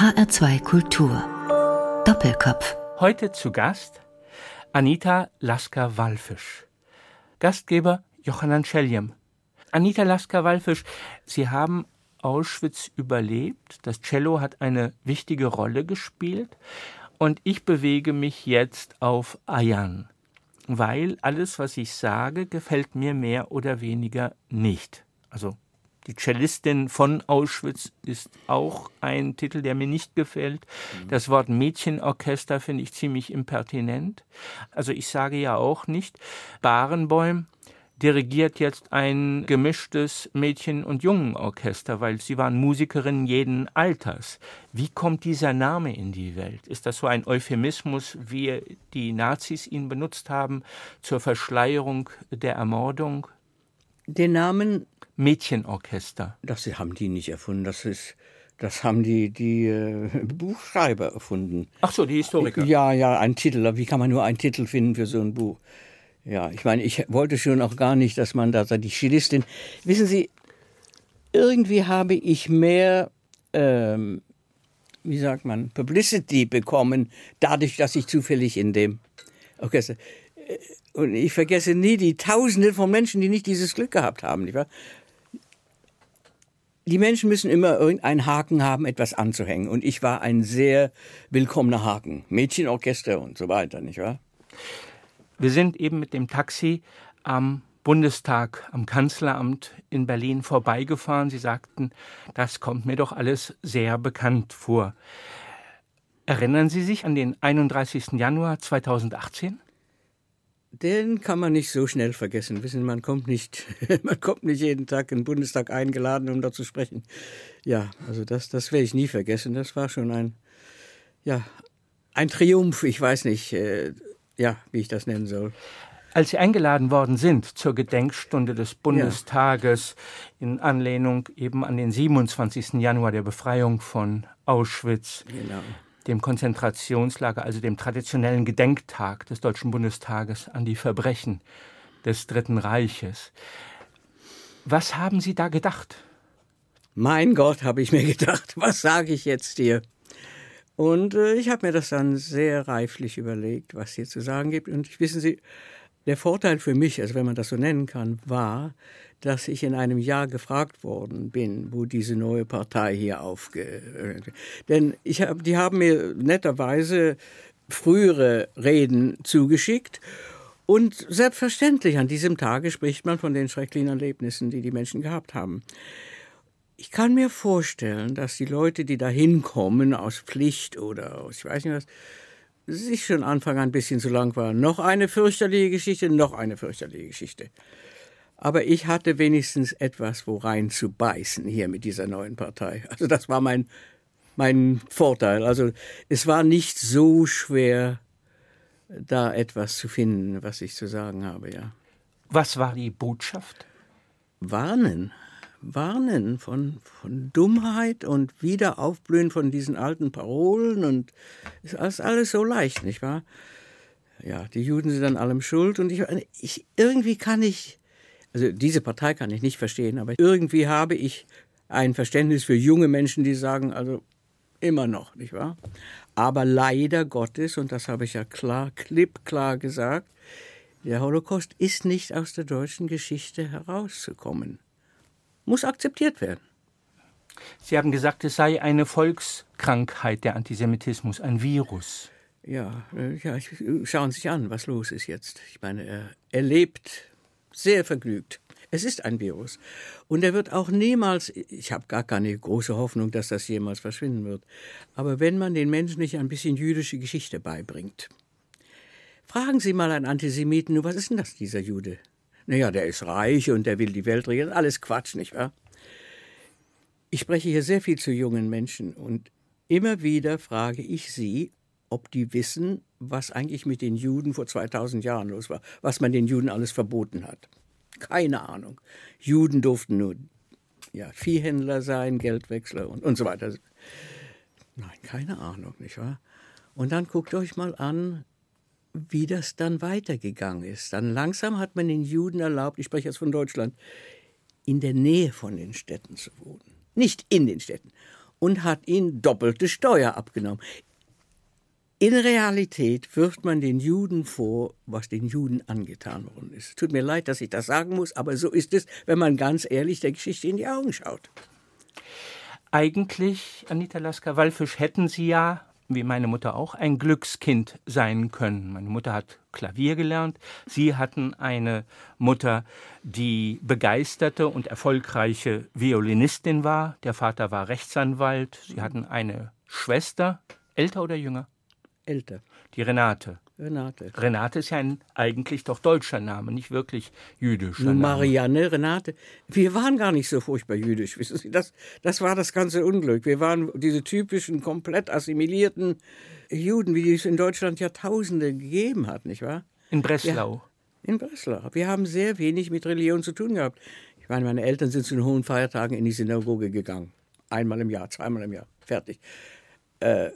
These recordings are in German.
HR2 Kultur. Doppelkopf. Heute zu Gast Anita Lasker-Wallfisch. Gastgeber Johannan Scheljem. Anita Lasker-Wallfisch, Sie haben Auschwitz überlebt. Das Cello hat eine wichtige Rolle gespielt. Und ich bewege mich jetzt auf Ayan, weil alles, was ich sage, gefällt mir mehr oder weniger nicht. Also die Cellistin von Auschwitz ist auch ein Titel, der mir nicht gefällt. Das Wort Mädchenorchester finde ich ziemlich impertinent. Also ich sage ja auch nicht, Barenbäum dirigiert jetzt ein gemischtes Mädchen- und Jungenorchester, weil sie waren Musikerinnen jeden Alters. Wie kommt dieser Name in die Welt? Ist das so ein Euphemismus, wie die Nazis ihn benutzt haben zur Verschleierung der Ermordung? Den Namen Mädchenorchester. Das haben die nicht erfunden. Das ist das haben die, die äh, Buchschreiber erfunden. Ach so, die Historiker. Ja, ja, ein Titel. Wie kann man nur einen Titel finden für so ein Buch? Ja, ich meine, ich wollte schon auch gar nicht, dass man da die Stilistin. Wissen Sie, irgendwie habe ich mehr, ähm, wie sagt man, Publicity bekommen, dadurch, dass ich zufällig in dem Orchester. Äh, und ich vergesse nie die Tausende von Menschen, die nicht dieses Glück gehabt haben. Nicht wahr? Die Menschen müssen immer irgendeinen Haken haben, etwas anzuhängen. Und ich war ein sehr willkommener Haken. Mädchenorchester und so weiter, nicht wahr? Wir sind eben mit dem Taxi am Bundestag, am Kanzleramt in Berlin vorbeigefahren. Sie sagten, das kommt mir doch alles sehr bekannt vor. Erinnern Sie sich an den 31. Januar 2018? Den kann man nicht so schnell vergessen. Wissen, man kommt nicht, man kommt nicht jeden Tag in den Bundestag eingeladen, um da zu sprechen. Ja, also das, das werde ich nie vergessen. Das war schon ein, ja, ein Triumph. Ich weiß nicht, äh, ja, wie ich das nennen soll. Als Sie eingeladen worden sind zur Gedenkstunde des Bundestages ja. in Anlehnung eben an den 27. Januar der Befreiung von Auschwitz, genau. Dem Konzentrationslager, also dem traditionellen Gedenktag des Deutschen Bundestages an die Verbrechen des Dritten Reiches. Was haben Sie da gedacht? Mein Gott, habe ich mir gedacht, was sage ich jetzt dir? Und äh, ich habe mir das dann sehr reiflich überlegt, was hier zu sagen gibt. Und wissen Sie, der Vorteil für mich, also wenn man das so nennen kann, war, dass ich in einem Jahr gefragt worden bin, wo diese neue Partei hier aufge... Denn ich hab, die haben mir netterweise frühere Reden zugeschickt und selbstverständlich an diesem Tage spricht man von den schrecklichen Erlebnissen, die die Menschen gehabt haben. Ich kann mir vorstellen, dass die Leute, die da hinkommen, aus Pflicht oder aus, ich weiß nicht was, sich schon Anfang an ein bisschen zu lang war. Noch eine fürchterliche Geschichte, noch eine fürchterliche Geschichte. Aber ich hatte wenigstens etwas, wo rein zu beißen hier mit dieser neuen Partei. Also das war mein, mein Vorteil. Also es war nicht so schwer, da etwas zu finden, was ich zu sagen habe, ja. Was war die Botschaft? Warnen warnen von, von Dummheit und Wiederaufblühen von diesen alten Parolen und ist alles, alles so leicht, nicht wahr? Ja, die Juden sind an allem schuld und ich, ich irgendwie kann ich, also diese Partei kann ich nicht verstehen, aber irgendwie habe ich ein Verständnis für junge Menschen, die sagen, also immer noch, nicht wahr? Aber leider Gottes, und das habe ich ja klar, klipp gesagt, der Holocaust ist nicht aus der deutschen Geschichte herauszukommen muss akzeptiert werden. Sie haben gesagt, es sei eine Volkskrankheit, der Antisemitismus, ein Virus. Ja, äh, ja, schauen Sie sich an, was los ist jetzt. Ich meine, er, er lebt sehr vergnügt. Es ist ein Virus. Und er wird auch niemals, ich habe gar keine große Hoffnung, dass das jemals verschwinden wird. Aber wenn man den Menschen nicht ein bisschen jüdische Geschichte beibringt, fragen Sie mal einen Antisemiten, was ist denn das, dieser Jude? Naja, der ist reich und der will die Welt regieren. Alles Quatsch, nicht wahr? Ich spreche hier sehr viel zu jungen Menschen und immer wieder frage ich sie, ob die wissen, was eigentlich mit den Juden vor 2000 Jahren los war, was man den Juden alles verboten hat. Keine Ahnung. Juden durften nur ja, Viehhändler sein, Geldwechsler und, und so weiter. Nein, keine Ahnung, nicht wahr? Und dann guckt euch mal an, wie das dann weitergegangen ist. Dann langsam hat man den Juden erlaubt, ich spreche jetzt von Deutschland, in der Nähe von den Städten zu wohnen. Nicht in den Städten. und hat ihnen doppelte Steuer abgenommen. In Realität wirft man den Juden vor, was den Juden angetan worden ist. Tut mir leid, dass ich das sagen muss, aber so ist es, wenn man ganz ehrlich der Geschichte in die Augen schaut. Eigentlich, Anita Lasker-Wallfisch, hätten Sie ja, wie meine Mutter auch, ein Glückskind sein können. Meine Mutter hat Klavier gelernt. Sie hatten eine Mutter, die begeisterte und erfolgreiche Violinistin war. Der Vater war Rechtsanwalt. Sie hatten eine Schwester, älter oder jünger? älter. Die Renate. Renate. Renate ist ja ein eigentlich doch deutscher Name, nicht wirklich jüdischer Name. Marianne, Renate. Wir waren gar nicht so furchtbar jüdisch, wissen Sie. Das, das war das ganze Unglück. Wir waren diese typischen, komplett assimilierten Juden, wie es in Deutschland Jahrtausende gegeben hat, nicht wahr? In Breslau. Ja, in Breslau. Wir haben sehr wenig mit Religion zu tun gehabt. Ich meine, meine Eltern sind zu den hohen Feiertagen in die Synagoge gegangen. Einmal im Jahr, zweimal im Jahr. Fertig. Äh,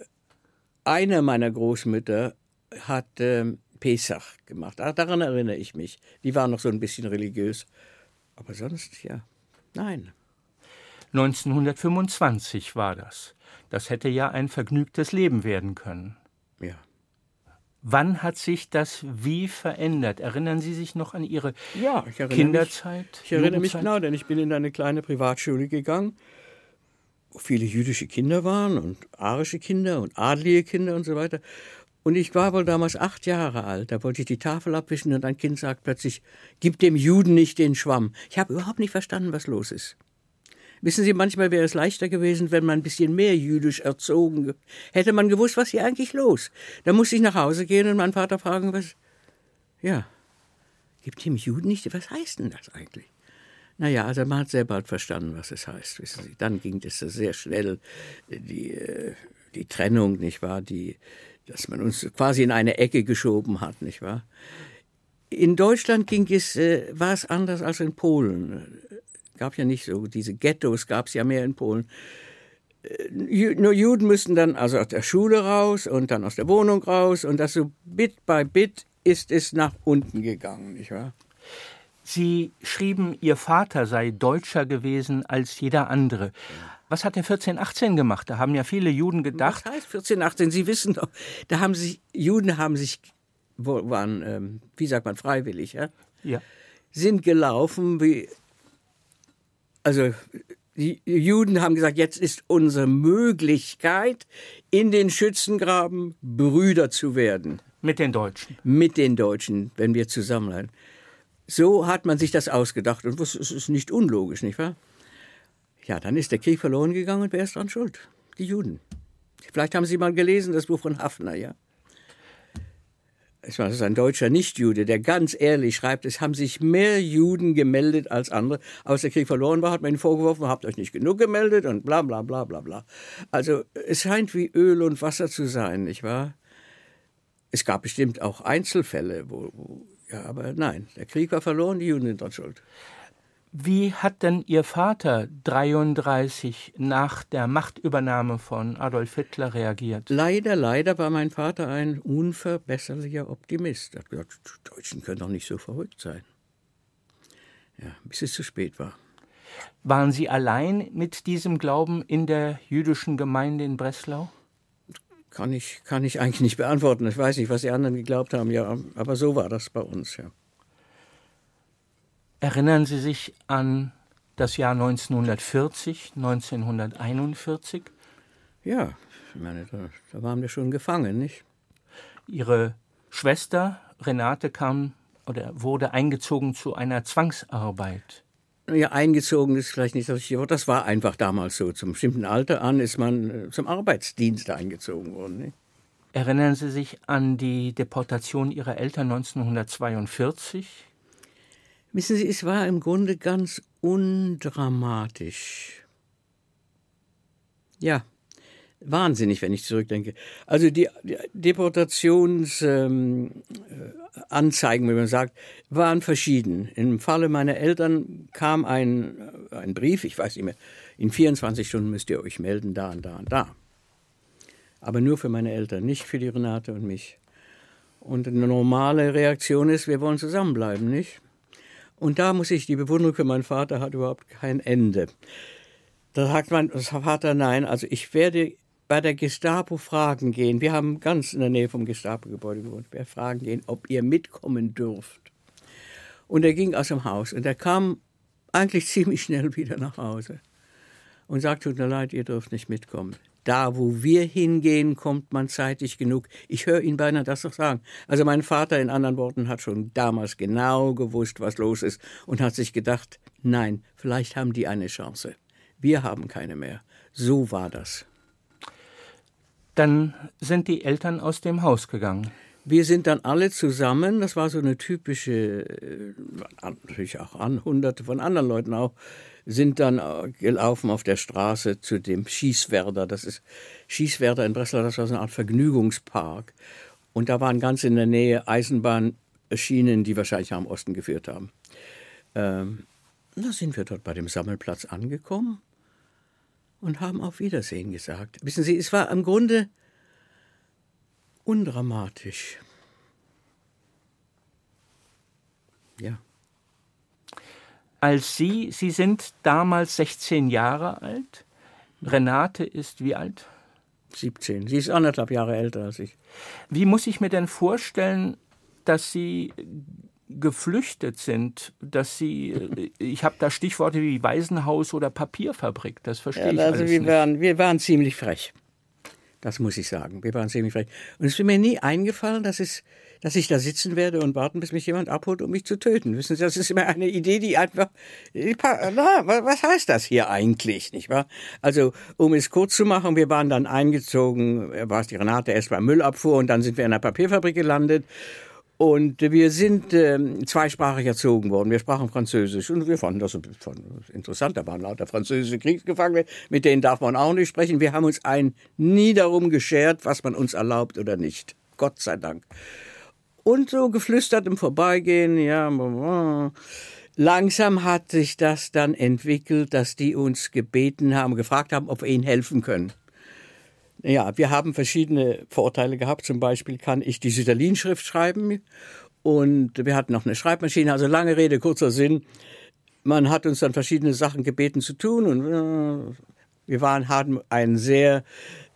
eine meiner Großmütter hat äh, Pesach gemacht. Ach, daran erinnere ich mich. Die war noch so ein bisschen religiös. Aber sonst, ja, nein. 1925 war das. Das hätte ja ein vergnügtes Leben werden können. Ja. Wann hat sich das wie verändert? Erinnern Sie sich noch an Ihre ja, ich Kinderzeit? Mich, ich erinnere mich genau, denn ich bin in eine kleine Privatschule gegangen viele jüdische Kinder waren und arische Kinder und adlige Kinder und so weiter. Und ich war wohl damals acht Jahre alt. Da wollte ich die Tafel abwischen und ein Kind sagt plötzlich, gib dem Juden nicht den Schwamm. Ich habe überhaupt nicht verstanden, was los ist. Wissen Sie, manchmal wäre es leichter gewesen, wenn man ein bisschen mehr jüdisch erzogen hätte man gewusst, was hier eigentlich los. Da musste ich nach Hause gehen und meinen Vater fragen, was. Ja, gibt dem Juden nicht. Was heißt denn das eigentlich? Naja, also man hat sehr bald verstanden, was es heißt. Wissen Sie, dann ging es sehr schnell, die, äh, die Trennung, nicht wahr? Die, dass man uns quasi in eine Ecke geschoben hat, nicht wahr? In Deutschland ging es, äh, war es anders als in Polen. Gab ja nicht so, diese Ghettos gab es ja mehr in Polen. Äh, nur Juden müssten dann also aus der Schule raus und dann aus der Wohnung raus und das so Bit by Bit ist es nach unten gegangen, nicht wahr? Sie schrieben, Ihr Vater sei deutscher gewesen als jeder andere. Was hat er 1418 gemacht? Da haben ja viele Juden gedacht. Was heißt 1418? Sie wissen doch, da haben sich, Juden haben sich, waren, ähm, wie sagt man, freiwillig, ja? Ja. Sind gelaufen, wie, also, die Juden haben gesagt, jetzt ist unsere Möglichkeit, in den Schützengraben Brüder zu werden. Mit den Deutschen. Mit den Deutschen, wenn wir zusammenhalten. So hat man sich das ausgedacht und es ist nicht unlogisch, nicht wahr? Ja, dann ist der Krieg verloren gegangen und wer ist dran schuld? Die Juden. Vielleicht haben Sie mal gelesen, das Buch von Hafner, ja? Das ist ein deutscher Nichtjude, der ganz ehrlich schreibt, es haben sich mehr Juden gemeldet als andere. Als der Krieg verloren war, hat man ihnen vorgeworfen, habt euch nicht genug gemeldet und bla bla bla bla bla. Also es scheint wie Öl und Wasser zu sein, nicht wahr? Es gab bestimmt auch Einzelfälle, wo, wo ja, aber nein, der Krieg war verloren, die Juden sind dran schuld. Wie hat denn Ihr Vater 33 nach der Machtübernahme von Adolf Hitler reagiert? Leider, leider war mein Vater ein unverbesserlicher Optimist. Er hat gesagt, die Deutschen können doch nicht so verrückt sein. Ja, bis es zu spät war. Waren Sie allein mit diesem Glauben in der jüdischen Gemeinde in Breslau? Kann ich, kann ich eigentlich nicht beantworten. Ich weiß nicht, was die anderen geglaubt haben, ja, aber so war das bei uns, ja. Erinnern Sie sich an das Jahr 1940, 1941? Ja, ich meine, da, da waren wir schon gefangen, nicht? Ihre Schwester Renate kam oder wurde eingezogen zu einer Zwangsarbeit. Ja, eingezogen ist vielleicht nicht das richtige Wort. Das war einfach damals so. Zum bestimmten Alter an ist man äh, zum Arbeitsdienst eingezogen worden. Ne? Erinnern Sie sich an die Deportation Ihrer Eltern 1942? Wissen Sie, es war im Grunde ganz undramatisch. Ja, wahnsinnig, wenn ich zurückdenke. Also die, Deportationsanzeigen, ähm, wie man sagt, waren verschieden. Im Falle meiner Eltern kam ein, ein Brief, ich weiß nicht mehr, in 24 Stunden müsst ihr euch melden, da und da und da. Aber nur für meine Eltern, nicht für die Renate und mich. Und eine normale Reaktion ist, wir wollen zusammenbleiben, nicht? Und da muss ich, die Bewunderung für meinen Vater hat überhaupt kein Ende. Da sagt mein Vater, nein, also ich werde bei der Gestapo fragen gehen. Wir haben ganz in der Nähe vom Gestapo-Gebäude gewohnt. Wir fragen gehen, ob ihr mitkommen dürft. Und er ging aus dem Haus und er kam eigentlich ziemlich schnell wieder nach Hause und sagte, tut mir leid, ihr dürft nicht mitkommen. Da, wo wir hingehen, kommt man zeitig genug. Ich höre ihn beinahe das noch sagen. Also mein Vater in anderen Worten hat schon damals genau gewusst, was los ist und hat sich gedacht, nein, vielleicht haben die eine Chance. Wir haben keine mehr. So war das. Dann sind die Eltern aus dem Haus gegangen. Wir sind dann alle zusammen, das war so eine typische, äh, natürlich auch an, hunderte von anderen Leuten auch, sind dann äh, gelaufen auf der Straße zu dem Schießwerder. Das ist Schießwerder in Breslau, das war so eine Art Vergnügungspark. Und da waren ganz in der Nähe Eisenbahnschienen, die wahrscheinlich am Osten geführt haben. Ähm, da sind wir dort bei dem Sammelplatz angekommen und haben auf Wiedersehen gesagt. Wissen Sie, es war im Grunde undramatisch. Ja. Als Sie, Sie sind damals 16 Jahre alt. Renate ist wie alt? 17. Sie ist anderthalb Jahre älter als ich. Wie muss ich mir denn vorstellen, dass Sie geflüchtet sind, dass sie, ich habe da Stichworte wie Waisenhaus oder Papierfabrik, das verstehe ja, ich also alles wir nicht. Waren, wir waren ziemlich frech. Das muss ich sagen. Wir waren ziemlich frech. Und es ist mir nie eingefallen, dass, es, dass ich da sitzen werde und warten, bis mich jemand abholt, um mich zu töten. Wissen Sie, das ist immer eine Idee, die einfach, na, was heißt das hier eigentlich, nicht wahr? Also, um es kurz zu machen, wir waren dann eingezogen, war es die Renate erst beim Müllabfuhr und dann sind wir in einer Papierfabrik gelandet. Und wir sind äh, zweisprachig erzogen worden. Wir sprachen Französisch und wir fanden das interessant. Da waren lauter französische Kriegsgefangene, mit denen darf man auch nicht sprechen. Wir haben uns ein nie darum geschert, was man uns erlaubt oder nicht. Gott sei Dank. Und so geflüstert im Vorbeigehen, ja, langsam hat sich das dann entwickelt, dass die uns gebeten haben, gefragt haben, ob wir ihnen helfen können. Ja, wir haben verschiedene Vorteile gehabt. Zum Beispiel kann ich die Süderlin-Schrift schreiben und wir hatten noch eine Schreibmaschine. Also lange Rede, kurzer Sinn. Man hat uns dann verschiedene Sachen gebeten zu tun und äh, wir waren, hatten einen sehr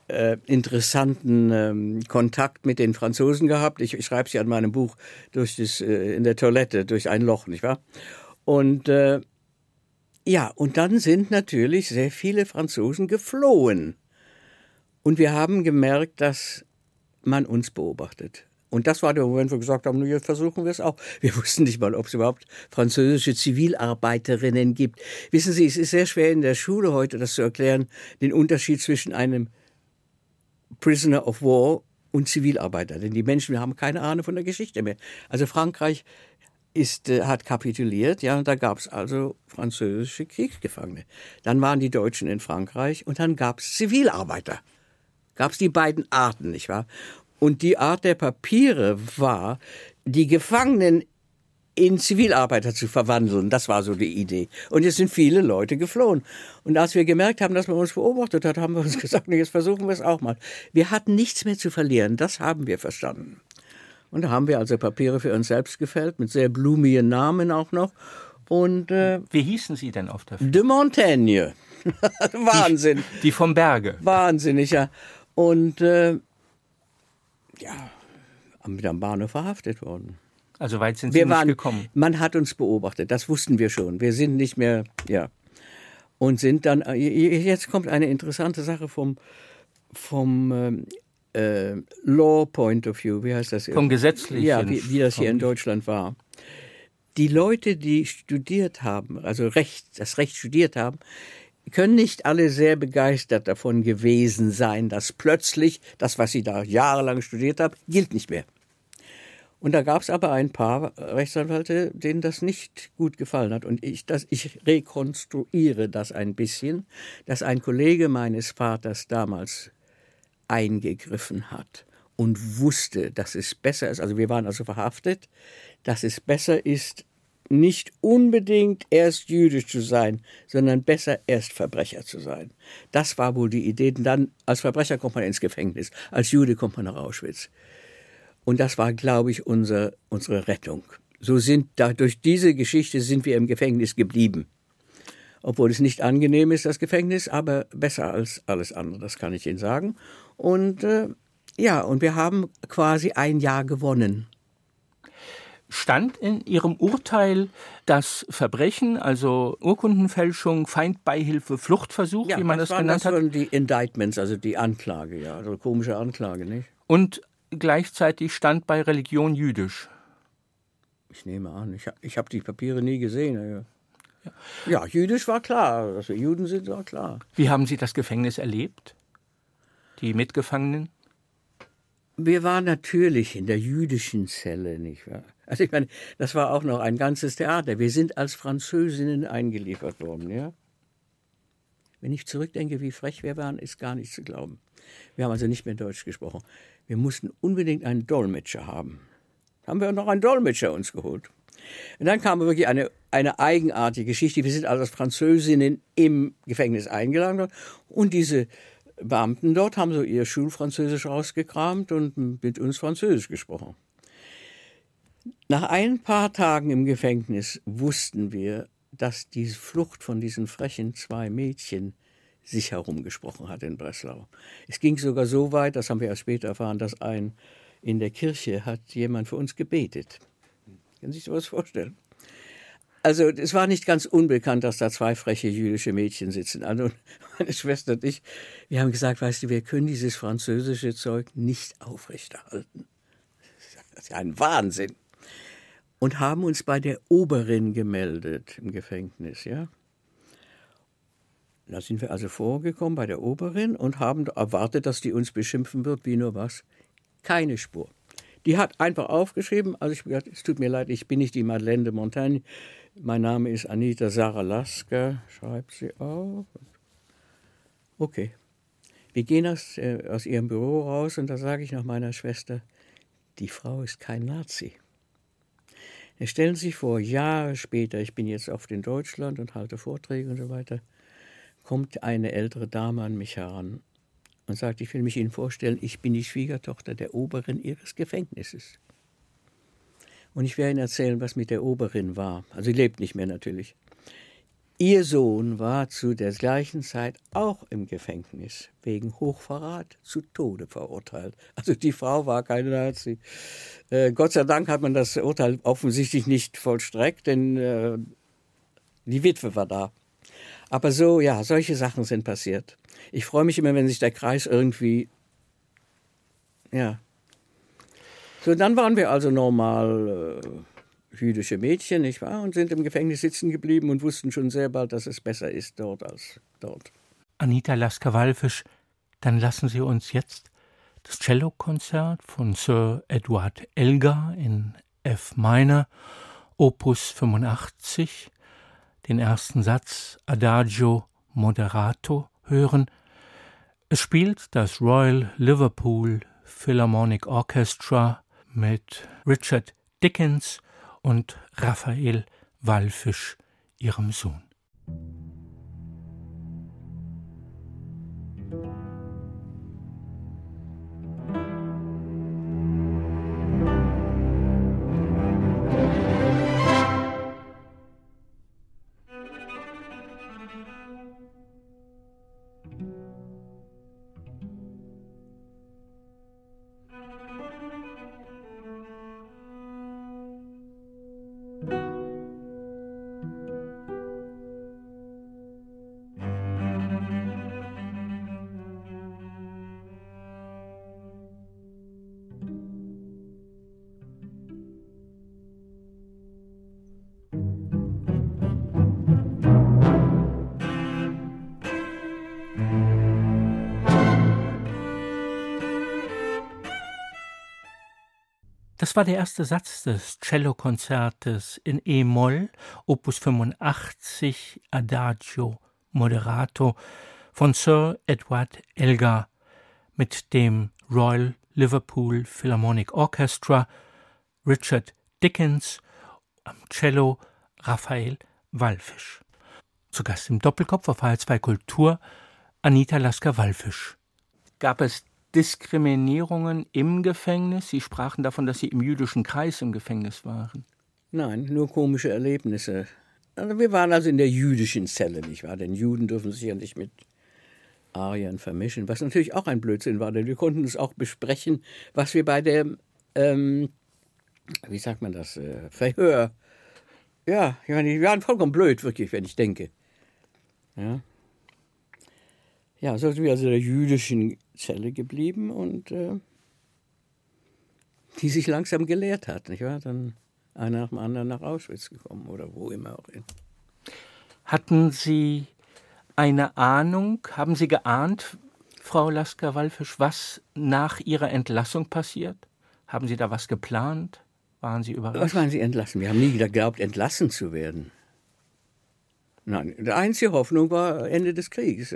äh, interessanten ähm, Kontakt mit den Franzosen gehabt. Ich, ich schreibe sie an meinem Buch durch das, äh, in der Toilette, durch ein Loch, nicht wahr? Und äh, ja, und dann sind natürlich sehr viele Franzosen geflohen. Und wir haben gemerkt, dass man uns beobachtet. Und das war der Moment, wo wir gesagt haben, jetzt versuchen wir es auch. Wir wussten nicht mal, ob es überhaupt französische Zivilarbeiterinnen gibt. Wissen Sie, es ist sehr schwer in der Schule heute das zu erklären, den Unterschied zwischen einem Prisoner of War und Zivilarbeiter. Denn die Menschen haben keine Ahnung von der Geschichte mehr. Also Frankreich ist, äh, hat kapituliert, ja, und da gab es also französische Kriegsgefangene. Dann waren die Deutschen in Frankreich und dann gab es Zivilarbeiter gab es die beiden Arten, nicht wahr? Und die Art der Papiere war, die Gefangenen in Zivilarbeiter zu verwandeln. Das war so die Idee. Und jetzt sind viele Leute geflohen. Und als wir gemerkt haben, dass man uns beobachtet hat, haben wir uns gesagt, jetzt versuchen wir es auch mal. Wir hatten nichts mehr zu verlieren. Das haben wir verstanden. Und da haben wir also Papiere für uns selbst gefällt, mit sehr blumigen Namen auch noch. Und äh, wie hießen Sie denn auf der? De Montaigne. Wahnsinn. Die, die, vom Berge. Wahnsinnig, ja. Und äh, ja, mit am Bahnhof verhaftet worden. Also weit sind Sie wir nicht waren, gekommen. Man hat uns beobachtet, das wussten wir schon. Wir sind nicht mehr, ja. Und sind dann, äh, jetzt kommt eine interessante Sache vom, vom ähm, äh, Law Point of View, wie heißt das? Vom gesetzlichen. Ja, wie, wie das hier in Deutschland war. Die Leute, die studiert haben, also Recht, das Recht studiert haben, können nicht alle sehr begeistert davon gewesen sein, dass plötzlich das, was sie da jahrelang studiert haben, gilt nicht mehr. Und da gab es aber ein paar Rechtsanwälte, denen das nicht gut gefallen hat. Und ich, das, ich rekonstruiere das ein bisschen, dass ein Kollege meines Vaters damals eingegriffen hat und wusste, dass es besser ist, also wir waren also verhaftet, dass es besser ist, nicht unbedingt erst jüdisch zu sein, sondern besser erst Verbrecher zu sein. Das war wohl die Idee. Denn dann als Verbrecher kommt man ins Gefängnis, als Jude kommt man nach Auschwitz. Und das war, glaube ich, unser, unsere Rettung. So sind da durch diese Geschichte sind wir im Gefängnis geblieben. obwohl es nicht angenehm ist, das Gefängnis, aber besser als alles andere, das kann ich Ihnen sagen. Und äh, ja, und wir haben quasi ein Jahr gewonnen. Stand in Ihrem Urteil das Verbrechen, also Urkundenfälschung, Feindbeihilfe, Fluchtversuch, ja, wie man das, das waren, genannt das hat? die Indictments, also die Anklage, ja, also komische Anklage, nicht? Und gleichzeitig stand bei Religion jüdisch. Ich nehme an, ich, ich habe die Papiere nie gesehen. Ja. ja, jüdisch war klar, dass wir Juden sind, war klar. Wie haben Sie das Gefängnis erlebt? Die Mitgefangenen? Wir waren natürlich in der jüdischen Zelle, nicht wahr? Also ich meine, das war auch noch ein ganzes Theater. Wir sind als Französinnen eingeliefert worden, ja. Wenn ich zurückdenke, wie frech wir waren, ist gar nicht zu glauben. Wir haben also nicht mehr Deutsch gesprochen. Wir mussten unbedingt einen Dolmetscher haben. Haben wir noch einen Dolmetscher uns geholt. Und dann kam wirklich eine, eine eigenartige Geschichte. Wir sind also als Französinnen im Gefängnis eingeladen. Und diese Beamten dort haben so ihr Schulfranzösisch rausgekramt und mit uns Französisch gesprochen. Nach ein paar Tagen im Gefängnis wussten wir, dass die Flucht von diesen frechen zwei Mädchen sich herumgesprochen hat in Breslau. Es ging sogar so weit, das haben wir erst später erfahren, dass ein in der Kirche hat jemand für uns gebetet. Können Sie sich sowas vorstellen? Also es war nicht ganz unbekannt, dass da zwei freche jüdische Mädchen sitzen. Also meine Schwester und ich, wir haben gesagt, weißt du, wir können dieses französische Zeug nicht aufrechterhalten. Das ist ja ein Wahnsinn. Und haben uns bei der Oberin gemeldet im Gefängnis, ja. Da sind wir also vorgekommen bei der Oberin und haben erwartet, dass die uns beschimpfen wird, wie nur was. Keine Spur. Die hat einfach aufgeschrieben, also ich gesagt, es tut mir leid, ich bin nicht die Madeleine de Montagne, mein Name ist Anita Sarah Lasker, schreibt sie auf. Okay. Wir gehen aus, äh, aus ihrem Büro raus und da sage ich noch meiner Schwester, die Frau ist kein Nazi. Stellen Sie sich vor, Jahre später, ich bin jetzt oft in Deutschland und halte Vorträge und so weiter, kommt eine ältere Dame an mich heran und sagt, ich will mich Ihnen vorstellen, ich bin die Schwiegertochter der Oberin Ihres Gefängnisses. Und ich werde Ihnen erzählen, was mit der Oberin war. Also sie lebt nicht mehr natürlich. Ihr Sohn war zu der gleichen Zeit auch im Gefängnis, wegen Hochverrat zu Tode verurteilt. Also die Frau war keine Nazi. Äh, Gott sei Dank hat man das Urteil offensichtlich nicht vollstreckt, denn äh, die Witwe war da. Aber so, ja, solche Sachen sind passiert. Ich freue mich immer, wenn sich der Kreis irgendwie, ja, so, dann waren wir also normal äh, jüdische Mädchen, nicht wahr? Und sind im Gefängnis sitzen geblieben und wussten schon sehr bald, dass es besser ist dort als dort. Anita Lasker-Wallfisch, dann lassen Sie uns jetzt das Cellokonzert von Sir Edward Elgar in F minor, Opus 85, den ersten Satz Adagio Moderato hören. Es spielt das Royal Liverpool Philharmonic Orchestra mit Richard Dickens und Raphael Wallfisch, ihrem Sohn. War der erste Satz des Cellokonzertes in E-Moll, Opus 85, Adagio Moderato von Sir Edward Elgar mit dem Royal Liverpool Philharmonic Orchestra, Richard Dickens am Cello, Raphael Wallfisch. Zu Gast im Doppelkopf auf HR2 Kultur Anita Lasker-Wallfisch. Gab es Diskriminierungen im Gefängnis? Sie sprachen davon, dass Sie im jüdischen Kreis im Gefängnis waren. Nein, nur komische Erlebnisse. Also wir waren also in der jüdischen Zelle, nicht wahr? Denn Juden dürfen sich ja nicht mit Ariern vermischen, was natürlich auch ein Blödsinn war, denn wir konnten es auch besprechen, was wir bei dem, ähm, wie sagt man das, äh, Verhör, ja, ich meine, wir waren vollkommen blöd, wirklich, wenn ich denke. Ja, ja so sind wir also in der jüdischen Zelle geblieben und äh, die sich langsam gelehrt hat, nicht wahr? Dann einer nach dem anderen nach Auschwitz gekommen oder wo immer auch hin. Hatten Sie eine Ahnung, haben Sie geahnt, Frau Lasker-Wallfisch, was nach Ihrer Entlassung passiert? Haben Sie da was geplant? Waren Sie überrascht? Was waren Sie entlassen? Wir haben nie geglaubt, entlassen zu werden. Nein, die einzige Hoffnung war Ende des Krieges.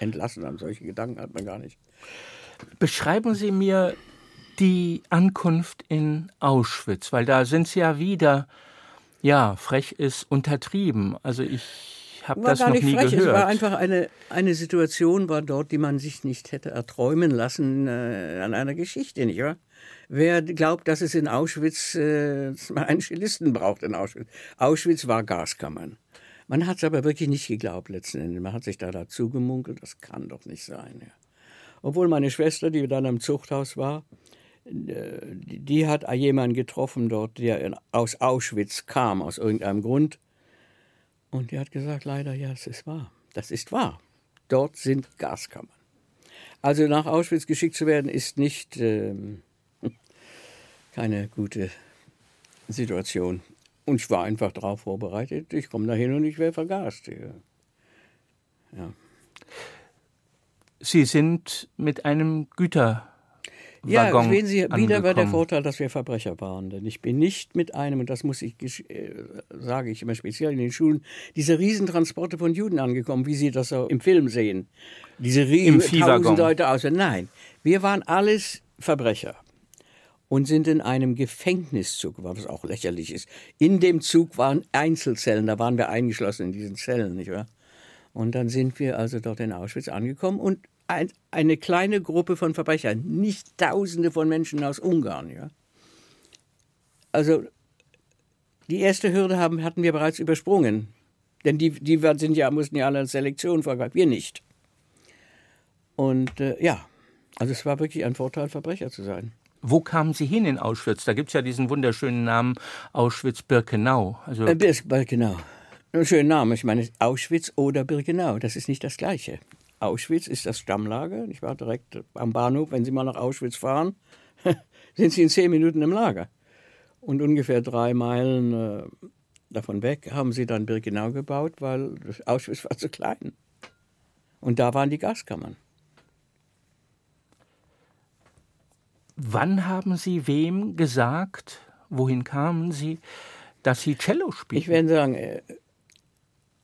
Entlassen an solche Gedanken hat man gar nicht. Beschreiben Sie mir die Ankunft in Auschwitz, weil da sind Sie ja wieder, ja, frech ist untertrieben. Also ich habe das gar noch nicht nie frech. gehört. Es war einfach eine, eine Situation war dort, die man sich nicht hätte erträumen lassen äh, an einer Geschichte, nicht wahr? Wer glaubt, dass es in Auschwitz äh, einen Cellisten braucht in Auschwitz? Auschwitz war Gaskammern. Man hat es aber wirklich nicht geglaubt letzten Endes. Man hat sich da dazu gemunkelt, das kann doch nicht sein. Ja. Obwohl meine Schwester, die dann am Zuchthaus war, äh, die, hat jemanden getroffen dort, der aus Auschwitz kam, aus irgendeinem Grund. Und die hat gesagt, leider, ja, es ist wahr. Das ist wahr. Dort sind Gaskammern. Also nach Auschwitz geschickt zu werden, ist nicht ähm, keine gute Situation. Und ich war einfach darauf vorbereitet. Ich komme dahin und ich werde vergast. Ja. Sie sind mit einem Güterwaggon Ja, sehen Sie, wieder war der. Vorteil, dass wir Verbrecher waren. Denn ich bin nicht mit einem, und das muss ich, äh, sage ich immer speziell in den Schulen, diese Riesentransporte von Juden angekommen, wie Sie das so im Film sehen. Diese riesen tausend Leute aus. Nein, wir waren alles Verbrecher und sind in einem Gefängniszug, was auch lächerlich ist. In dem Zug waren Einzelzellen, da waren wir eingeschlossen in diesen Zellen, nicht wahr? Und dann sind wir also dort in Auschwitz angekommen und ein, eine kleine Gruppe von Verbrechern, nicht Tausende von Menschen aus Ungarn, ja. Also die erste Hürde haben, hatten wir bereits übersprungen, denn die, die sind ja, mussten ja alle als Selektion vorgebracht, wir nicht. Und äh, ja, also es war wirklich ein Vorteil, Verbrecher zu sein. Wo kamen Sie hin in Auschwitz? Da gibt es ja diesen wunderschönen Namen Auschwitz-Birkenau. Also Äh, Bir- Birkenau. Ein schöner Name. Ich meine, Auschwitz oder Birkenau, das ist nicht das Gleiche. Auschwitz ist das Stammlager. Ich war direkt am Bahnhof. Wenn Sie mal nach Auschwitz fahren, sind Sie in zehn Minuten im Lager. Und ungefähr drei Meilen äh, davon weg haben sie dann Birkenau gebaut, weil Auschwitz war zu klein. Und da waren die Gaskammern. Wann haben Sie wem gesagt, wohin kamen Sie, dass Sie Cello spielen? Ich werde sagen, äh,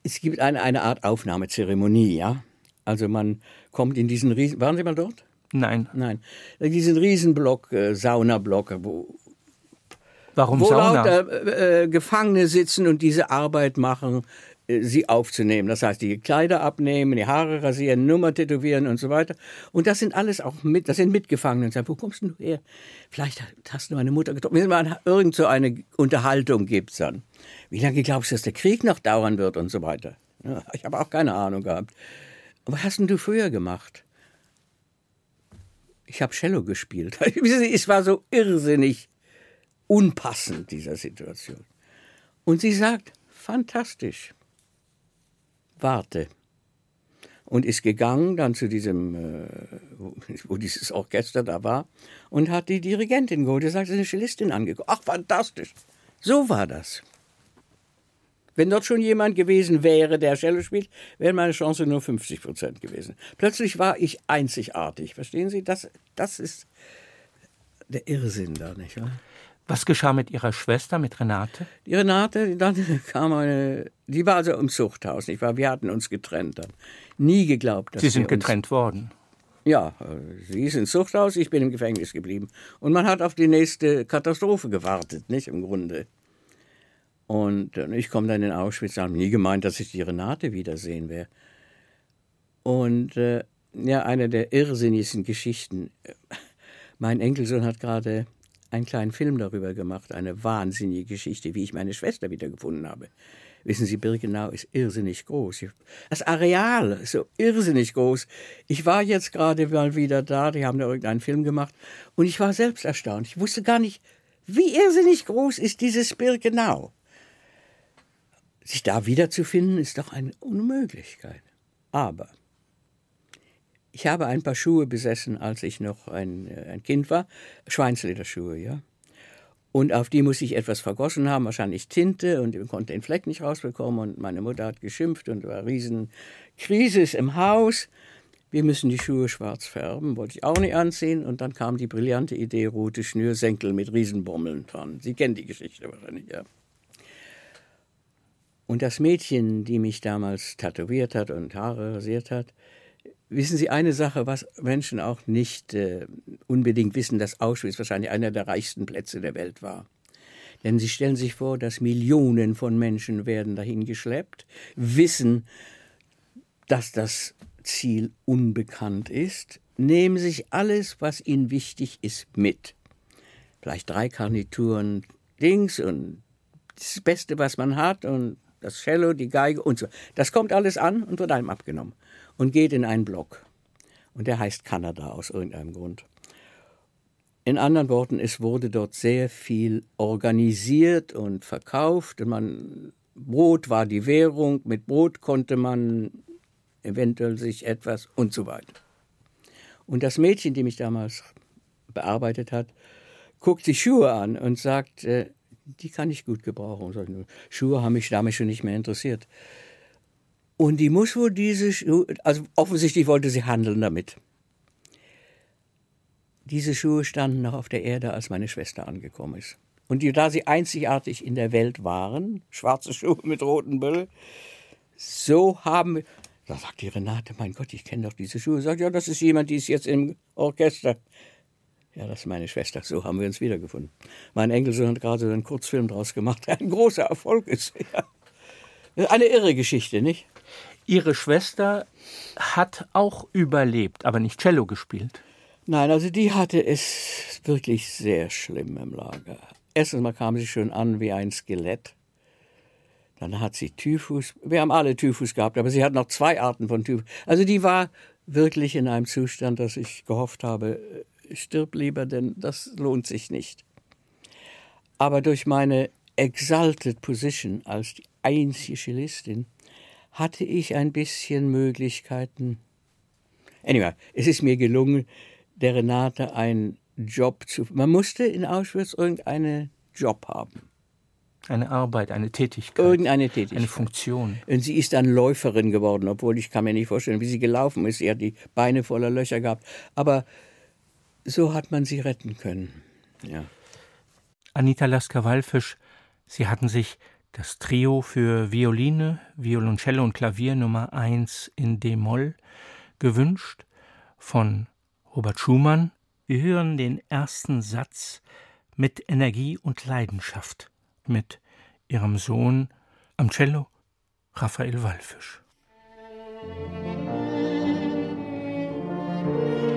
es gibt eine, eine Art Aufnahmezeremonie, ja. Also man kommt in diesen Riesen... Waren Sie mal dort? Nein. Nein. Diesen Riesenblock, äh, Saunablock, wo, Warum wo Sauna? lauter äh, Gefangene sitzen und diese Arbeit machen, äh, sie aufzunehmen. Das heißt, die Kleider abnehmen, die Haare rasieren, Nummer tätowieren und so weiter. Und das sind alles auch mit, das sind Mitgefangene. Und sagen, wo kommst du her? Vielleicht hast du meine Mutter getroffen. Irgend so eine Unterhaltung gibt's dann. Wie lange glaubst du, dass der Krieg noch dauern wird und so weiter? Ich habe auch keine Ahnung gehabt. Was hast denn du früher gemacht? Ich habe Cello gespielt. Es war so irrsinnig unpassend, dieser Situation. Und sie sagt, fantastisch, warte. Und ist gegangen dann zu diesem, äh, wo, dieses Orchester da war, und hat die Dirigentin geholt. Die sagt, eine Cellistin angekommen. Ach, fantastisch. So war das. Wenn dort schon jemand gewesen wäre, der Cello spielt, wäre meine Chance nur 50 Prozent gewesen. Plötzlich war ich einzigartig. Verstehen Sie? Das, das ist der Irrsinn da, nicht wahr? Was geschah mit Ihrer Schwester, mit Renate? Die Renate, dann kam eine, die war also im Zuchthaus, nicht wahr? Wir hatten uns getrennt dann. Nie geglaubt, dass Sie sind getrennt worden. Ja, sie ist ins Zuchthaus, ich bin im Gefängnis geblieben. Und man hat auf die nächste Katastrophe gewartet, nicht im Grunde. Und ich komme dann in Auschwitz, haben nie gemeint, dass ich die Renate wiedersehen werde. Und äh, ja, eine der irrsinnigsten Geschichten. Mein Enkelsohn hat gerade einen kleinen Film darüber gemacht, eine wahnsinnige Geschichte, wie ich meine Schwester wiedergefunden habe. Wissen Sie, Birkenau ist irrsinnig groß. Das Areal ist so irrsinnig groß. Ich war jetzt gerade mal wieder da, die haben da irgendeinen Film gemacht und ich war selbst erstaunt. Ich wusste gar nicht, wie irrsinnig groß ist dieses Birkenau. Sich da wiederzufinden, ist doch eine Unmöglichkeit. Aber ich habe ein paar Schuhe besessen, als ich noch ein, äh, ein Kind war, Schweinslederschuhe, ja. Und auf die muss ich etwas vergossen haben, wahrscheinlich Tinte, und ich konnte den Fleck nicht rausbekommen. Und meine Mutter hat geschimpft und war riesen Krisis im Haus. Wir müssen die Schuhe schwarz färben, wollte ich auch nicht anziehen. Und dann kam die brillante Idee, rote Schnürsenkel mit Riesenbommeln dran. Sie kennen die Geschichte wahrscheinlich, ja. Und das Mädchen, die mich damals tätowiert hat und Haare rasiert hat, Wissen Sie eine Sache, was Menschen auch nicht äh, unbedingt wissen, dass Auschwitz wahrscheinlich einer der reichsten Plätze der Welt war. Denn Sie stellen sich vor, dass Millionen von Menschen werden dahin geschleppt, wissen, dass das Ziel unbekannt ist, nehmen sich alles, was ihnen wichtig ist, mit. Vielleicht drei Garnituren Dings und das Beste, was man hat und das Cello, die Geige und so. Das kommt alles an und wird einem abgenommen und geht in einen Block. Und der heißt Kanada aus irgendeinem Grund. In anderen Worten, es wurde dort sehr viel organisiert und verkauft. Und man, Brot war die Währung, mit Brot konnte man eventuell sich etwas und so weiter. Und das Mädchen, die mich damals bearbeitet hat, guckt sich Schuhe an und sagt, äh, die kann ich gut gebrauchen. Schuhe haben mich damals schon nicht mehr interessiert. Und die muss wohl diese, Schuhe, also offensichtlich wollte sie handeln damit. Diese Schuhe standen noch auf der Erde, als meine Schwester angekommen ist. Und da sie einzigartig in der Welt waren, schwarze Schuhe mit roten Böllen, so haben wir. Da sagt die Renate, mein Gott, ich kenne doch diese Schuhe. Sagt, ja, das ist jemand, die ist jetzt im Orchester. Ja, das ist meine Schwester. So haben wir uns wiedergefunden. Mein Enkelsohn hat gerade einen Kurzfilm draus gemacht, der ein großer Erfolg ist. Ja. Eine irre Geschichte, nicht? Ihre Schwester hat auch überlebt, aber nicht Cello gespielt. Nein, also die hatte es wirklich sehr schlimm im Lager. Erstens mal kam sie schon an wie ein Skelett. Dann hat sie Typhus. Wir haben alle Typhus gehabt, aber sie hat noch zwei Arten von Typhus. Also die war wirklich in einem Zustand, dass ich gehofft habe, stirb lieber, denn das lohnt sich nicht. Aber durch meine exalted position als die einzige Cellistin hatte ich ein bisschen Möglichkeiten. Anyway, es ist mir gelungen, der Renate einen Job zu. Man musste in Auschwitz irgendeinen Job haben. Eine Arbeit, eine Tätigkeit. Irgendeine Tätigkeit. Eine Funktion. Und sie ist dann Läuferin geworden, obwohl ich kann mir nicht vorstellen, wie sie gelaufen ist. Sie hat die Beine voller Löcher gehabt. Aber so hat man sie retten können. Ja. Anita Lasker-Wallfisch, Sie hatten sich das Trio für Violine, Violoncello und Klavier Nummer 1 in D-Moll gewünscht von Robert Schumann. Wir hören den ersten Satz mit Energie und Leidenschaft mit ihrem Sohn am Cello Raphael Wallfisch. Musik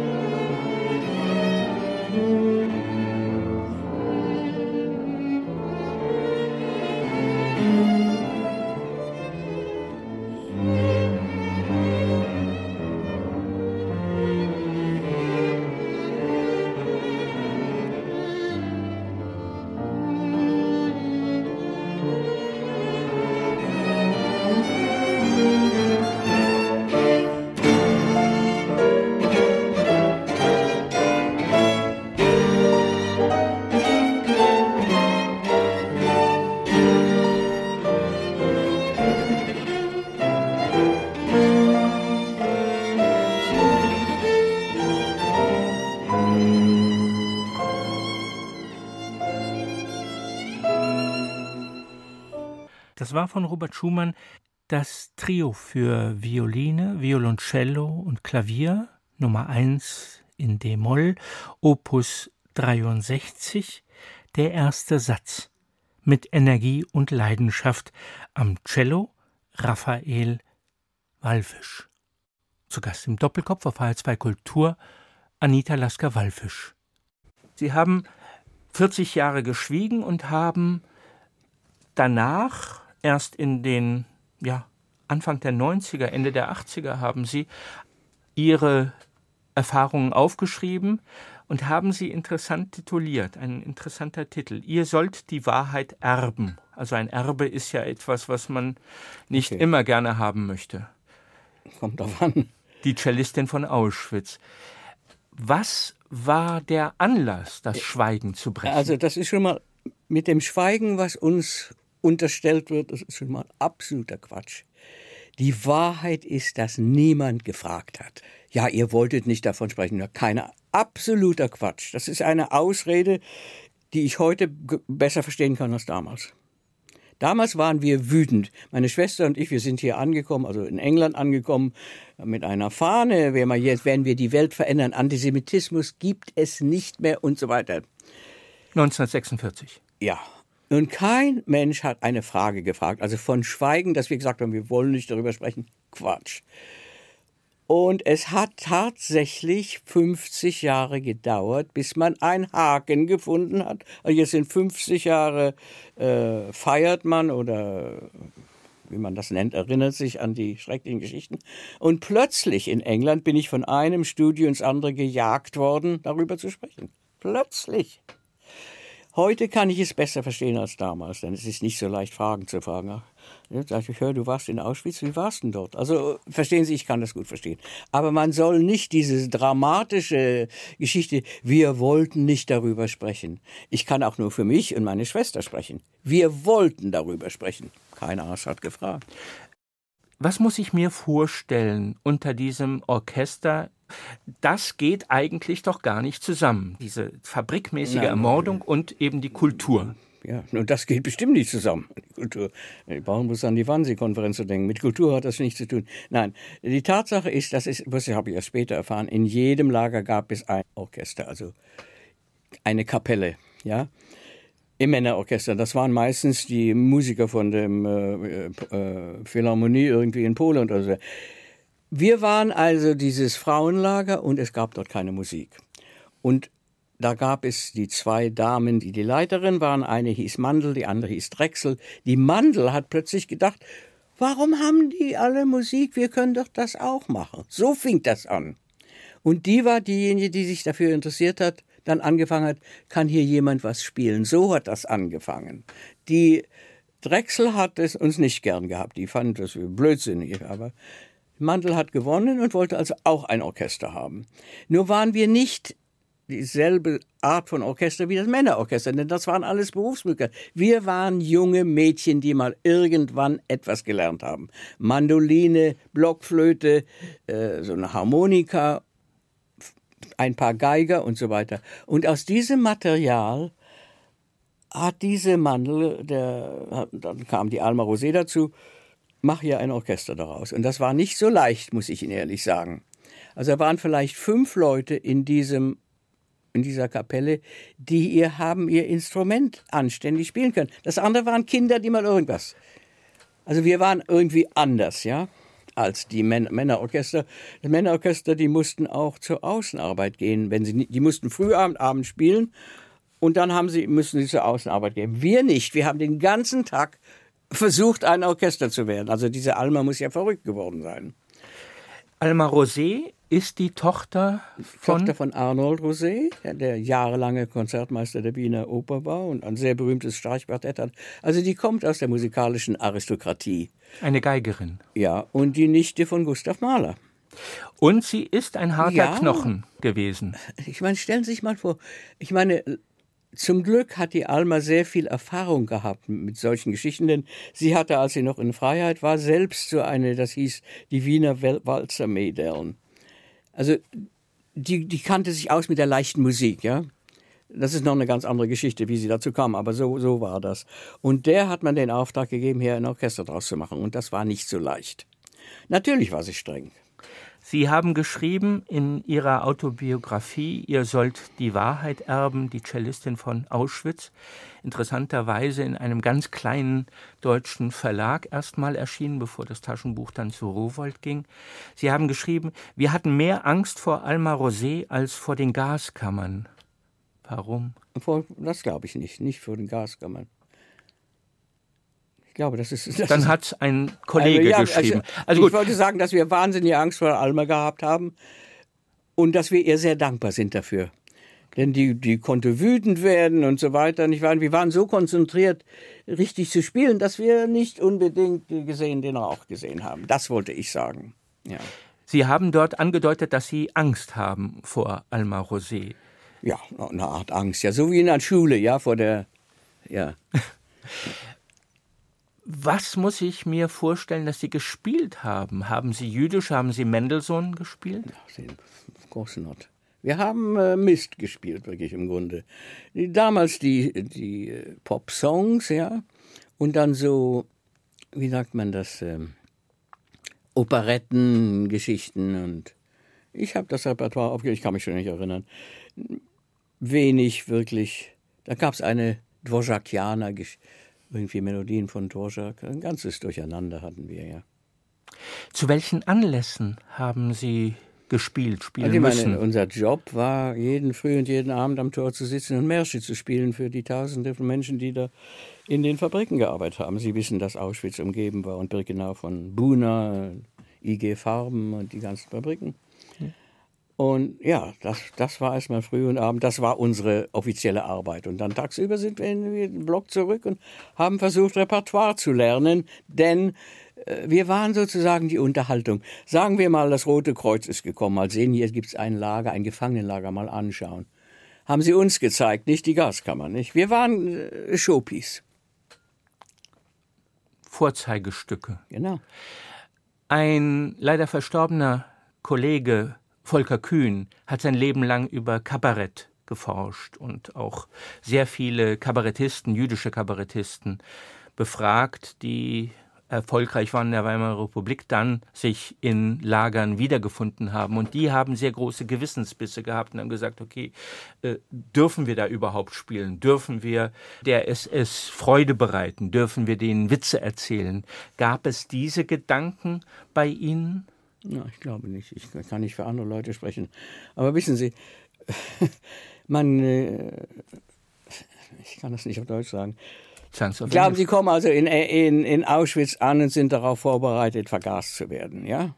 war von Robert Schumann das Trio für Violine, Violoncello und Klavier Nummer 1 in D-Moll, Opus 63, der erste Satz mit Energie und Leidenschaft am Cello Raphael Wallfisch. Zu Gast im Doppelkopf auf HR2 Kultur Anita Lasker-Wallfisch. Sie haben 40 Jahre geschwiegen und haben danach erst in den, ja, Anfang der 90er, Ende der 80er haben Sie Ihre Erfahrungen aufgeschrieben und haben sie interessant tituliert, ein interessanter Titel. Ihr sollt die Wahrheit erben. Also ein Erbe ist ja etwas, was man nicht okay. immer gerne haben möchte. Kommt drauf an. Die Cellistin von Auschwitz. Was war der Anlass, das Schweigen zu brechen? Also das ist schon mal mit dem Schweigen, was uns unterstellt wird, das ist schon mal absoluter Quatsch. Die Wahrheit ist, dass niemand gefragt hat. Ja, ihr wolltet nicht davon sprechen. Keine absoluter Quatsch. Das ist eine Ausrede, die ich heute besser verstehen kann als damals. Damals waren wir wütend. Meine Schwester und ich, wir sind hier angekommen, also in England angekommen, mit einer Fahne. Wir jetzt, werden wir die Welt verändern. Antisemitismus gibt es nicht mehr und so weiter. 1946. Ja. Und kein Mensch hat eine Frage gefragt. Also von Schweigen, dass wir gesagt haben, wir wollen nicht darüber sprechen. Quatsch. Und es hat tatsächlich 50 Jahre gedauert, bis man einen Haken gefunden hat. Also jetzt sind 50 Jahre äh, feiert man oder wie man das nennt, erinnert sich an die schrecklichen Geschichten. Und plötzlich in England bin ich von einem Studio ins andere gejagt worden, darüber zu sprechen. Plötzlich. Heute kann ich es besser verstehen als damals, denn es ist nicht so leicht, Fragen zu fragen. Ich, hör, du warst in Auschwitz, wie warst du denn dort? Also verstehen Sie, ich kann das gut verstehen. Aber man soll nicht diese dramatische Geschichte, wir wollten nicht darüber sprechen. Ich kann auch nur für mich und meine Schwester sprechen. Wir wollten darüber sprechen. Kein Arsch hat gefragt. Was muss ich mir vorstellen unter diesem Orchester das geht eigentlich doch gar nicht zusammen. Diese fabrikmäßige Nein, Ermordung und eben die Kultur. Ja, und das geht bestimmt nicht zusammen. Die Kultur. Ich brauche bloß an die Wannsee-Konferenz zu denken. Mit Kultur hat das nichts zu tun. Nein, die Tatsache ist, das ist, was habe ich erst später erfahren, in jedem Lager gab es ein Orchester, also eine Kapelle, ja. Im Männerorchester. Das waren meistens die Musiker von dem äh, äh, Philharmonie irgendwie in Polen oder so. Wir waren also dieses Frauenlager und es gab dort keine Musik. Und da gab es die zwei Damen, die die Leiterin waren. Eine hieß Mandel, die andere hieß Drechsel. Die Mandel hat plötzlich gedacht, warum haben die alle Musik? Wir können doch das auch machen. So fing das an. Und die war diejenige, die sich dafür interessiert hat, dann angefangen hat, kann hier jemand was spielen? So hat das angefangen. Die Drechsel hat es uns nicht gern gehabt. Die fand das blödsinnig, aber Mandel hat gewonnen und wollte also auch ein Orchester haben. Nur waren wir nicht dieselbe Art von Orchester wie das Männerorchester, denn das waren alles Berufsmücker. Wir waren junge Mädchen, die mal irgendwann etwas gelernt haben. Mandoline, Blockflöte, äh, so eine Harmonika, ein paar Geiger und so weiter. Und aus diesem Material hat diese Mandel, der, dann kam die Alma Rosé dazu, mach hier ein Orchester daraus. Und das war nicht so leicht, muss ich Ihnen ehrlich sagen. Also da waren vielleicht fünf Leute in diesem in dieser Kapelle, die ihr haben ihr Instrument anständig spielen können. Das andere waren Kinder, die mal irgendwas. Also wir waren irgendwie anders, ja, als die Män Männerorchester. Die Männerorchester, die mussten auch zur Außenarbeit gehen, wenn sie die mussten Frühabend, Abend spielen und dann haben sie müssen sie zur Außenarbeit gehen. Wir nicht. Wir haben den ganzen Tag versucht, ein Orchester zu werden. Also diese Alma muss ja verrückt geworden sein. Alma Rosé ist die Tochter von Tochter von Arnold Rosé, der jahrelange Konzertmeister der Wiener Oper war und ein sehr berühmtes Streichquartett hat. Also die kommt aus der musikalischen Aristokratie. Eine Geigerin. Ja, und die Nichte von Gustav Mahler. Und sie ist ein harter ja, Knochen gewesen. Ich meine, stellen Sie sich mal vor, ich meine, zum Glück hat die Alma sehr viel Erfahrung gehabt mit solchen Geschichten, denn sie hatte, als sie noch in Freiheit war, selbst so eine, das hieß die Wiener Walzer Mädeln. Also die, die kannte sich aus mit der leichten Musik, ja. Das ist noch eine ganz andere Geschichte, wie sie dazu kam, aber so, so war das. Und der hat man den Auftrag gegeben, hier ein Orchester draus zu machen. Und das war nicht so leicht. Natürlich war sie streng. Sie haben geschrieben in Ihrer Autobiografie, ihr sollt die Wahrheit erben, die Cellistin von Auschwitz. Interessanterweise in einem ganz kleinen deutschen Verlag erstmal erschienen, bevor das Taschenbuch dann zu Rowold ging. Sie haben geschrieben, wir hatten mehr Angst vor Alma Rosé als vor den Gaskammern. Warum? Das glaube ich nicht, nicht vor den Gaskammern. Ich glaube, das ist. Das Dann hat ein Kollege ja, geschrieben. Also, Also ich wollte sagen, dass wir wahnsinnige Angst vor Alma gehabt haben und dass wir ihr sehr dankbar sind dafür. Denn die, die konnte wütend werden und so weiter. Nicht wahr? Wir waren so konzentriert, richtig zu spielen, dass wir nicht unbedingt gesehen den Rauch gesehen haben. Das wollte ich sagen. Ja, Sie haben dort angedeutet, dass Sie Angst haben vor Alma Rosé. ja eine Art Angst. Ja, so wie in der Schule, ja, vor der. Ja. Was muss ich mir vorstellen, dass Sie gespielt haben? Haben Sie Jüdisch, haben Sie Mendelssohn gespielt? Den großen Not. Wir haben äh, Mist gespielt, wirklich im Grunde. Die, damals die, die äh, Pop-Songs, ja, und dann so, wie sagt man das, ähm, Operettengeschichten und ich habe das Repertoire aufgegeben, ich kann mich schon nicht erinnern. Wenig wirklich. Da gab es eine Dvorakianer, irgendwie Melodien von Dvorak. Ein ganzes Durcheinander hatten wir, ja. Zu welchen Anlässen haben Sie gespielt, spielen Also ich müssen? meine, unser Job war, jeden Früh und jeden Abend am Tor zu sitzen und Märsche zu spielen für die Tausende von Menschen, die da in den Fabriken gearbeitet haben. Sie wissen, dass Auschwitz umgeben war und Birkenau von Buna, IG Farben und die ganzen Fabriken. Und ja, das, das war erstmal früh und Abend, das war unsere offizielle Arbeit. Und dann tagsüber sind wir in den Block zurück und haben versucht, Repertoire zu lernen, denn äh, wir waren sozusagen die Unterhaltung. Sagen wir mal, das Rote Kreuz ist gekommen. Mal sehen, hier gibt es ein Lager, ein Gefangenenlager, mal anschauen. Haben sie uns gezeigt, nicht die Gaskammer, nicht? Wir waren äh, Showpiece, Vorzeigestücke. genau. Ein leider verstorbener Kollege, Volker Kühn, hat sein Leben lang über Kabarett geforscht und auch sehr viele Kabarettisten, jüdische Kabarettisten, befragt, die erfolgreich waren in der Weimarer Republik, dann sich in Lagern wiedergefunden haben. Und die haben sehr große Gewissensbisse gehabt und haben gesagt, okay, äh, dürfen wir da überhaupt spielen? Dürfen wir der SS Freude bereiten? Dürfen wir denen Witze erzählen? Gab es diese Gedanken bei Ihnen? Ja, ich glaube nicht. Ich kann nicht für andere Leute sprechen. Aber wissen Sie, man, äh, ich kann das nicht auf Deutsch sagen. Sagen's auf Ich glaube, Englisch. Sie kommen also in, in, in Auschwitz an und sind darauf vorbereitet, vergast zu werden, ja?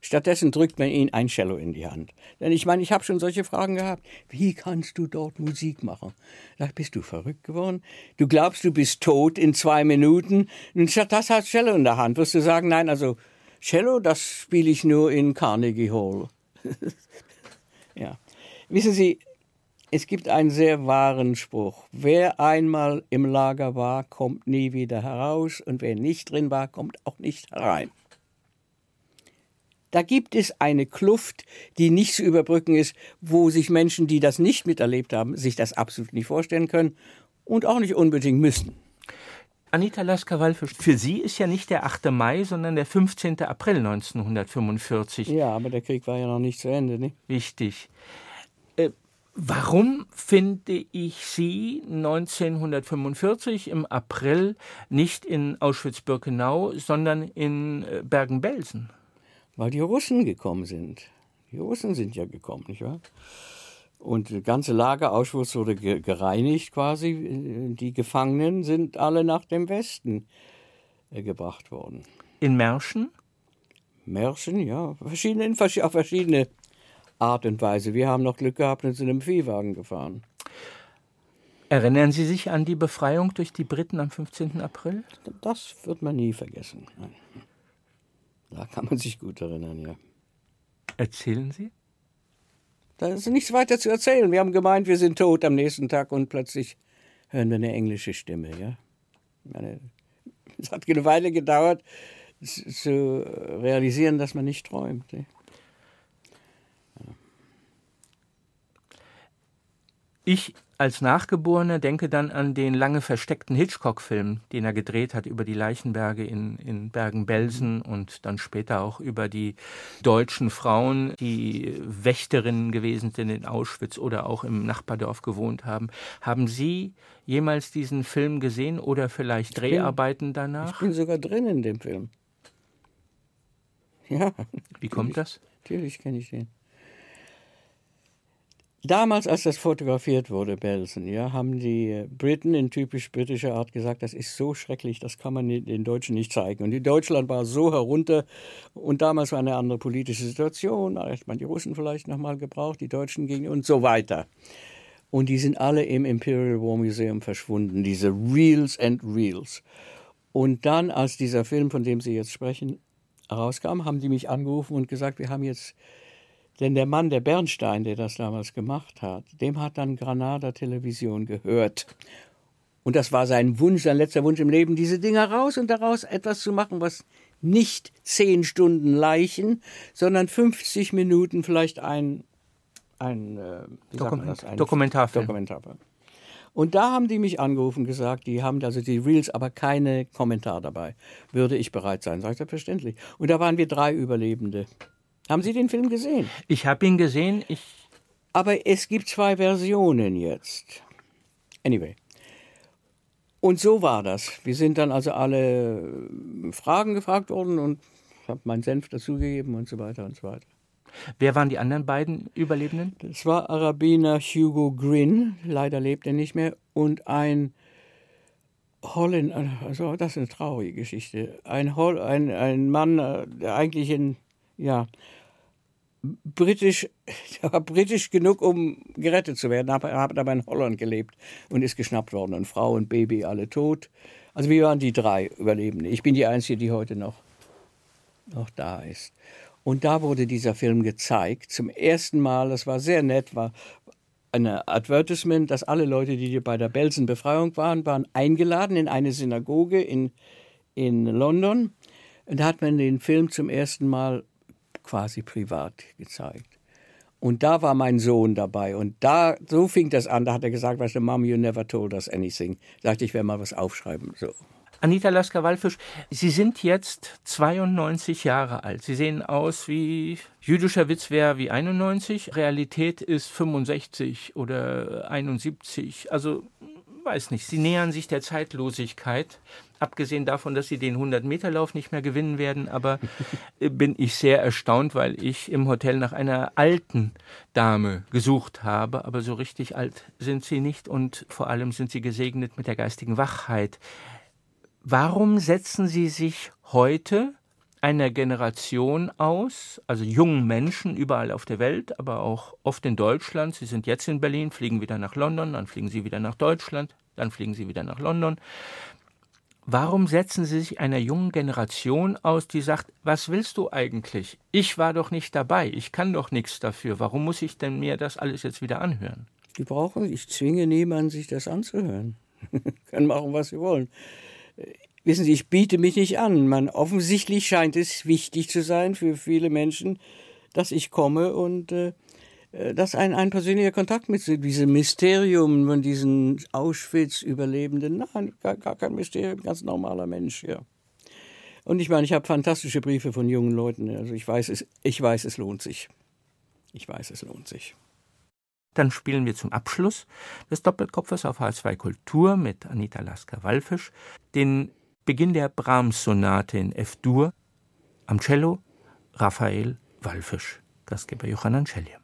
Stattdessen drückt man ihnen ein Cello in die Hand. Denn ich meine, ich habe schon solche Fragen gehabt. Wie kannst du dort Musik machen? Da bist du verrückt geworden? Du glaubst, du bist tot in zwei Minuten? Und statt das hat Cello in der Hand. Wirst du sagen, nein, also Cello, das spiele ich nur in Carnegie Hall. ja. Wissen Sie, es gibt einen sehr wahren Spruch. Wer einmal im Lager war, kommt nie wieder heraus und wer nicht drin war, kommt auch nicht herein. Da gibt es eine Kluft, die nicht zu überbrücken ist, wo sich Menschen, die das nicht miterlebt haben, sich das absolut nicht vorstellen können und auch nicht unbedingt müssen. Anita Lasker-Wallfisch, für Sie ist ja nicht der 8. Mai, sondern der 15. April 1945 Ja, aber der Krieg war ja noch nicht zu Ende, ne? wichtig. Äh, warum finde ich Sie 1945 im April nicht in Auschwitz-Birkenau, sondern in äh, Bergen-Belsen? Weil die Russen gekommen sind. Die Russen sind ja gekommen, nicht wahr? Und das ganze Lager Auschwitz wurde ge gereinigt quasi. Die Gefangenen sind alle nach dem Westen äh, gebracht worden. In Märschen? Märchen, ja, verschiedene, in auf verschiedene Art und Weise. Wir haben noch Glück gehabt und sind im Viehwagen gefahren. Erinnern Sie sich an die Befreiung durch die Briten am 15. April? Das wird man nie vergessen. Nein. Da kann man sich gut erinnern, ja. Erzählen Sie? Da ist nichts weiter zu erzählen. Wir haben gemeint, wir sind tot am nächsten Tag und plötzlich hören wir eine englische Stimme, ja. Meine, es hat eine Weile gedauert, zu realisieren, dass man nicht träumt. Ne? Ich als Nachgeborener denke dann an den lange versteckten Hitchcock-Film, den er gedreht hat über die Leichenberge in, in Bergen-Belsen und dann später auch über die deutschen Frauen, die Wächterinnen gewesen sind in Auschwitz oder auch im Nachbardorf gewohnt haben. Haben Sie jemals diesen Film gesehen oder vielleicht Dreharbeiten Ich danach? bin sogar drin in dem Film. Ja, Wie kommt das? natürlich kenne ich den. Damals, als das fotografiert wurde, Belsen, ja, haben die Briten in typisch britischer Art gesagt, das ist so schrecklich, das kann man den Deutschen nicht zeigen. Und die Deutschland war so herunter und damals war eine andere politische Situation, da hätte man die Russen vielleicht nochmal gebraucht, die Deutschen gingen und so weiter. Und die sind alle im Imperial War Museum verschwunden, diese Reels and Reels. Und dann, als dieser Film, von dem Sie jetzt sprechen, rauskam, haben die mich angerufen und gesagt, wir haben jetzt denn der Mann, der Bernstein, der das damals gemacht hat, dem hat dann Granada Television gehört. Und das war sein Wunsch, sein letzter Wunsch im Leben, diese Dinger raus und daraus etwas zu machen, was nicht zehn Stunden Leichen, sondern 50 Minuten vielleicht ein, ein, äh, Dokument, ein Dokumentarfilm. Dokumentarfilm. Und da haben die mich angerufen und gesagt, die haben also die Reels, aber keine Kommentar dabei. Würde ich bereit sein? Sagt selbstverständlich. Und da waren wir drei Überlebende. Haben Sie den Film gesehen? Ich habe ihn gesehen. Ich Aber es gibt zwei Versionen jetzt. Anyway. Und so war das. Wir sind dann also alle äh, Fragen gefragt worden und ich habe meinen Senf dazugegeben und so weiter und so weiter. Wer waren die anderen beiden Überlebenden? Das war Arabiner Hugo Grin, leider lebt er nicht mehr, und ein Holländer, also das ist eine traurige Geschichte. Ein, Hol ein, ein Mann, äh, der eigentlich in, ja, britisch, war britisch genug, um gerettet zu werden, er hat aber in Holland gelebt und ist geschnappt worden. Und Frau und Baby alle tot. Also wir waren die drei Überlebende. Ich bin die Einzige, die heute noch, noch da ist. Und da wurde dieser Film gezeigt, zum ersten Mal, das war sehr nett, war ein Advertisement, dass alle Leute, die bei der Belsen-Befreiung waren, waren eingeladen in eine Synagoge in, in London. Und da hat man den Film zum ersten Mal quasi privat gezeigt. Und da war mein Sohn dabei. Und da, so fing das an. Da hat er gesagt, weißt du, Mom, you never told us anything. Sagte ich, werde mal was aufschreiben. So. Anita Lasker-Wallfisch, Sie sind jetzt 92 Jahre alt. Sie sehen aus wie, jüdischer Witz wäre wie 91, Realität ist 65 oder 71. Also weiß nicht, sie nähern sich der Zeitlosigkeit. Abgesehen davon, dass sie den 100-Meter-Lauf nicht mehr gewinnen werden, aber äh, bin ich sehr erstaunt, weil ich im Hotel nach einer alten Dame gesucht habe. Aber so richtig alt sind sie nicht und vor allem sind sie gesegnet mit der geistigen Wachheit. Warum setzen Sie sich heute einer Generation aus, also jungen Menschen überall auf der Welt, aber auch oft in Deutschland. Sie sind jetzt in Berlin, fliegen wieder nach London, dann fliegen sie wieder nach Deutschland, dann fliegen sie wieder nach London. Warum setzen Sie sich einer jungen Generation aus, die sagt, was willst du eigentlich? Ich war doch nicht dabei, ich kann doch nichts dafür. Warum muss ich denn mir das alles jetzt wieder anhören? Die brauchen, ich zwinge niemanden, sich das anzuhören. Können machen, was sie wollen. Wissen Sie, ich biete mich nicht an. Man, offensichtlich scheint es wichtig zu sein für viele Menschen, dass ich komme und äh, dass ein, ein persönlicher Kontakt mit diesem Mysterium von diesen Auschwitz-Überlebenden, nein, gar, gar kein Mysterium, ganz normaler Mensch, ja. Und ich meine, ich habe fantastische Briefe von jungen Leuten. Also ich weiß es, ich weiß, es lohnt sich. Ich weiß, es lohnt sich. Dann spielen wir zum Abschluss des Doppelkopfes auf H2 Kultur mit Anita Lasker-Wallfisch den Beginn der Brahms-Sonate in F-Dur, am Cello Raphael Wallfisch, Gastgeber Johann Cellier.